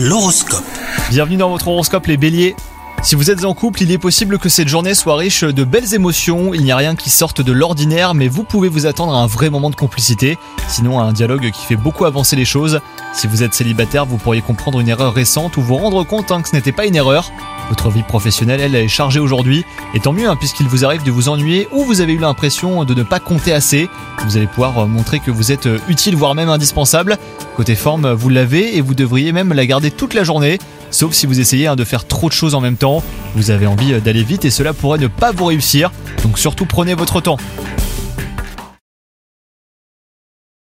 L'horoscope. Bienvenue dans votre horoscope les béliers. Si vous êtes en couple, il est possible que cette journée soit riche de belles émotions, il n'y a rien qui sorte de l'ordinaire, mais vous pouvez vous attendre à un vrai moment de complicité, sinon à un dialogue qui fait beaucoup avancer les choses. Si vous êtes célibataire, vous pourriez comprendre une erreur récente ou vous rendre compte hein, que ce n'était pas une erreur. Votre vie professionnelle, elle, est chargée aujourd'hui, et tant mieux hein, puisqu'il vous arrive de vous ennuyer ou vous avez eu l'impression de ne pas compter assez. Vous allez pouvoir euh, montrer que vous êtes euh, utile, voire même indispensable. Côté forme, vous l'avez et vous devriez même la garder toute la journée. Sauf si vous essayez hein, de faire trop de choses en même temps, vous avez envie euh, d'aller vite et cela pourrait ne pas vous réussir, donc surtout prenez votre temps.